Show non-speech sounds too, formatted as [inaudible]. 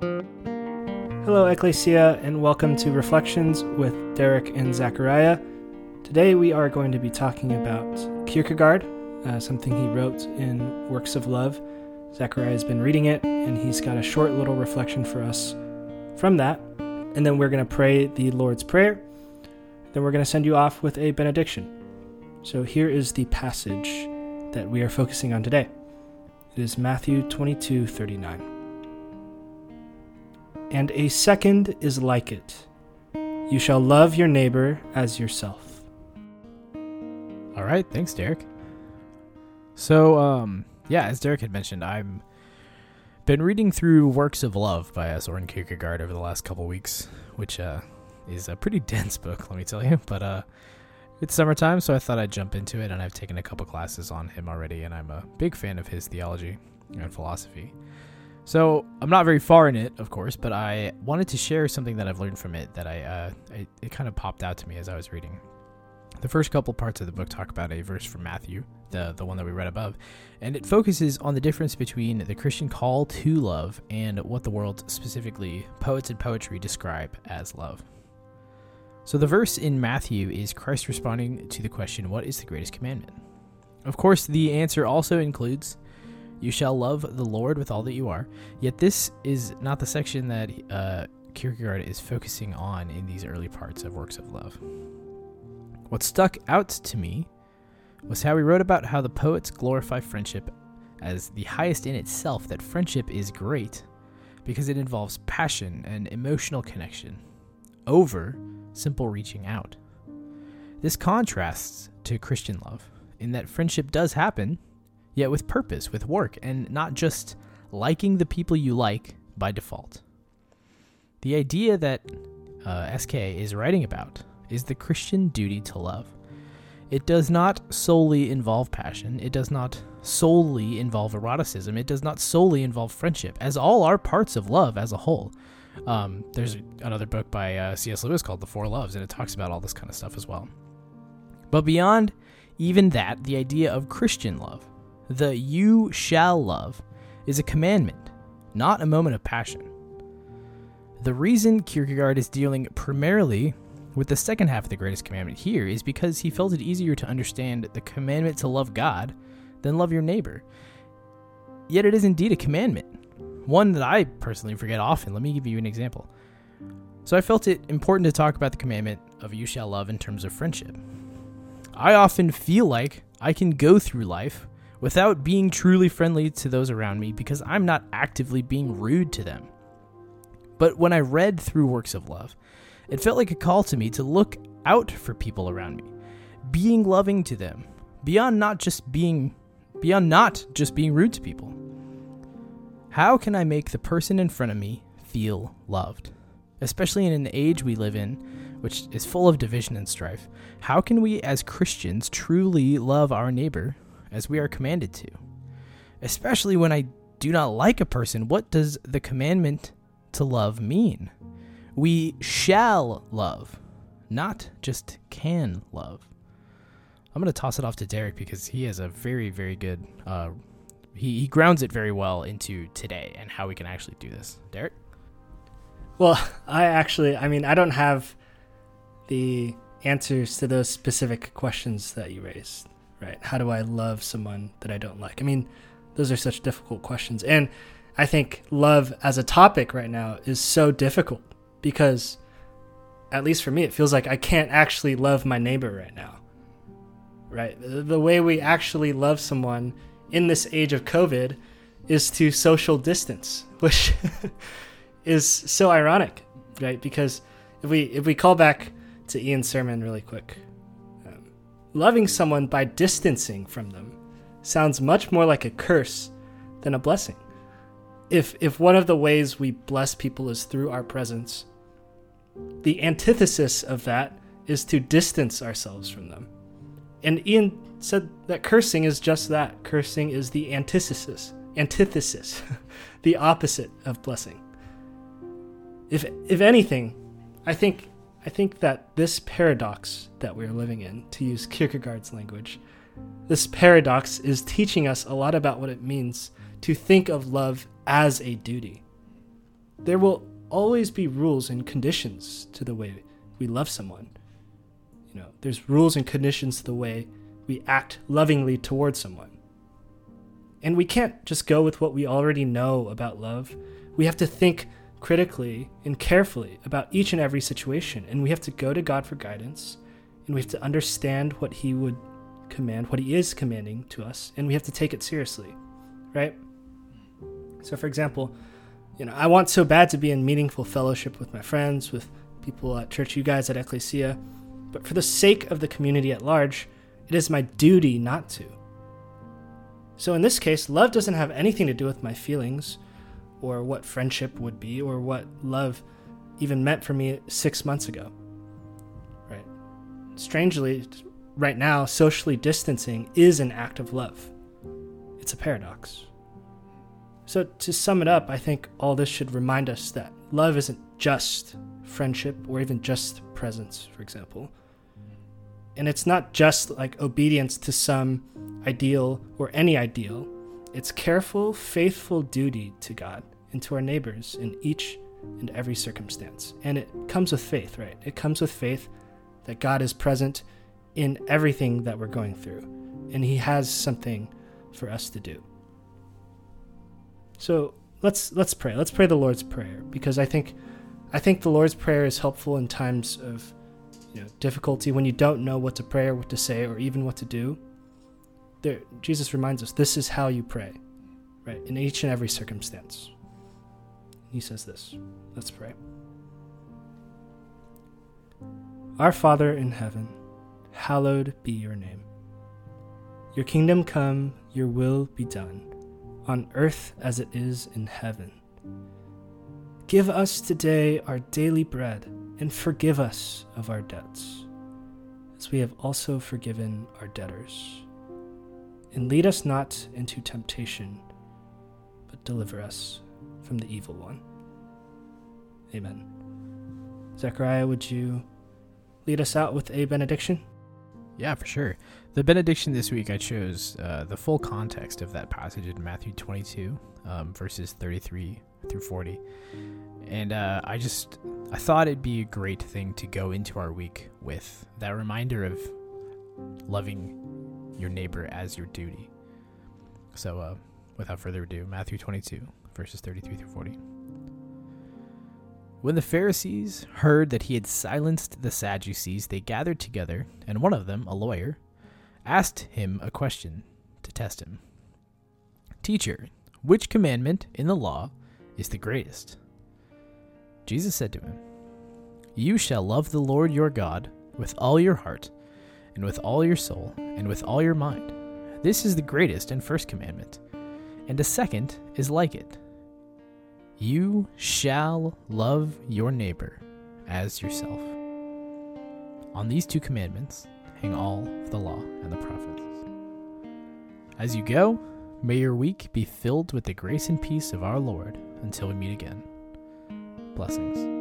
Hello, Ecclesia, and welcome to Reflections with Derek and Zachariah. Today we are going to be talking about Kierkegaard, uh, something he wrote in Works of Love. Zachariah has been reading it, and he's got a short little reflection for us from that. And then we're going to pray the Lord's Prayer. Then we're going to send you off with a benediction. So here is the passage that we are focusing on today. It is Matthew 22 39 and a second is like it. You shall love your neighbor as yourself. All right, thanks, Derek. So, um, yeah, as Derek had mentioned, I'm been reading through Works of Love by uh, Soren Kierkegaard over the last couple weeks, which uh, is a pretty [laughs] dense book, let me tell you. But uh, it's summertime, so I thought I'd jump into it, and I've taken a couple classes on him already, and I'm a big fan of his theology and philosophy. So I'm not very far in it, of course, but I wanted to share something that I've learned from it that I, uh, I it kind of popped out to me as I was reading. The first couple parts of the book talk about a verse from Matthew, the the one that we read above, and it focuses on the difference between the Christian call to love and what the world, specifically poets and poetry, describe as love. So the verse in Matthew is Christ responding to the question, "What is the greatest commandment?" Of course, the answer also includes you shall love the Lord with all that you are. Yet this is not the section that uh, Kierkegaard is focusing on in these early parts of Works of Love. What stuck out to me was how he wrote about how the poets glorify friendship as the highest in itself, that friendship is great because it involves passion and emotional connection over simple reaching out. This contrasts to Christian love in that friendship does happen yet with purpose, with work, and not just liking the people you like by default. The idea that uh, SK is writing about is the Christian duty to love. It does not solely involve passion, it does not solely involve eroticism, it does not solely involve friendship, as all are parts of love as a whole. Um, there's another book by uh, C.S. Lewis called The Four Loves, and it talks about all this kind of stuff as well. But beyond even that, the idea of Christian love the you shall love is a commandment, not a moment of passion. The reason Kierkegaard is dealing primarily with the second half of the greatest commandment here is because he felt it easier to understand the commandment to love God than love your neighbor. Yet it is indeed a commandment, one that I personally forget often. Let me give you an example. So I felt it important to talk about the commandment of you shall love in terms of friendship. I often feel like I can go through life without being truly friendly to those around me because I'm not actively being rude to them. But when I read through Works of Love, it felt like a call to me to look out for people around me, being loving to them, beyond not just being beyond not just being rude to people. How can I make the person in front of me feel loved? Especially in an age we live in, which is full of division and strife. How can we as Christians truly love our neighbor as we are commanded to. Especially when I do not like a person, what does the commandment to love mean? We shall love, not just can love. I'm going to toss it off to Derek because he has a very, very good, uh, he, he grounds it very well into today and how we can actually do this. Derek? Well, I actually, I mean, I don't have the answers to those specific questions that you raised right? How do I love someone that I don't like? I mean, those are such difficult questions. And I think love as a topic right now is so difficult because, at least for me, it feels like I can't actually love my neighbor right now, right? The way we actually love someone in this age of COVID is to social distance, [laughs] which is so ironic, right? Because if we if we call back to Ian's sermon really quick, Loving someone by distancing from them sounds much more like a curse than a blessing. If, if one of the ways we bless people is through our presence, the antithesis of that is to distance ourselves from them. And Ian said that cursing is just that. Cursing is the antithesis, antithesis, [laughs] the opposite of blessing. If if anything, I think I think that this paradox that we're living in, to use Kierkegaard's language, this paradox is teaching us a lot about what it means to think of love as a duty. there will always be rules and conditions to the way we love someone. You know, there's rules and conditions to the way we act lovingly towards someone. And we can't just go with what we already know about love. We have to think critically and carefully about each and every situation. And we have to go to God for guidance. And we have to understand what He would command, what He is commanding to us. And we have to take it seriously, right? So, for example, you know, I want so bad to be in meaningful fellowship with my friends, with people at church, you guys at Ecclesia. But for the sake of the community at large, it is my duty not to. So in this case, love doesn't have anything to do with my feelings or what friendship would be or what love even meant for me six months ago. Right? Strangely, right now, socially distancing is an act of love. It's a paradox. So, to sum it up, I think all this should remind us that love isn't just friendship or even just presence, for example and it's not just like obedience to some ideal or any ideal. It's careful, faithful duty to God and to our neighbors in each and every circumstance. And it comes with faith, right? It comes with faith that God is present in everything that we're going through, and He has something for us to do. So let's let's pray. Let's pray the Lord's prayer because I think I think the Lord's prayer is helpful in times of you know, difficulty, when you don't know what to pray or what to say or even what to do, there, Jesus reminds us this is how you pray, right? In each and every circumstance. He says this. Let's pray. Our Father in heaven, hallowed be your name. Your kingdom come, your will be done, on earth as it is in heaven. Give us today our daily bread and forgive us of our debts, as we have also forgiven our debtors. And lead us not into temptation, but deliver us from the evil one. Amen. Zechariah, would you lead us out with a benediction? Yeah, for sure. The benediction this week, I chose uh, the full context of that passage in Matthew 22, um, verses 33 through 40. And uh, I just I thought it'd be a great thing to go into our week with that reminder of loving your neighbor as your duty. So, uh, without further ado, Matthew 22, verses 33 through 40. When the Pharisees heard that he had silenced the Sadducees, they gathered together, and one of them, a lawyer, asked him a question to test him Teacher, which commandment in the law is the greatest? Jesus said to him, You shall love the Lord your God with all your heart, and with all your soul, and with all your mind. This is the greatest and first commandment. And the second is like it You shall love your neighbor as yourself. On these two commandments hang all the law and the prophets. As you go, may your week be filled with the grace and peace of our Lord until we meet again. Blessings.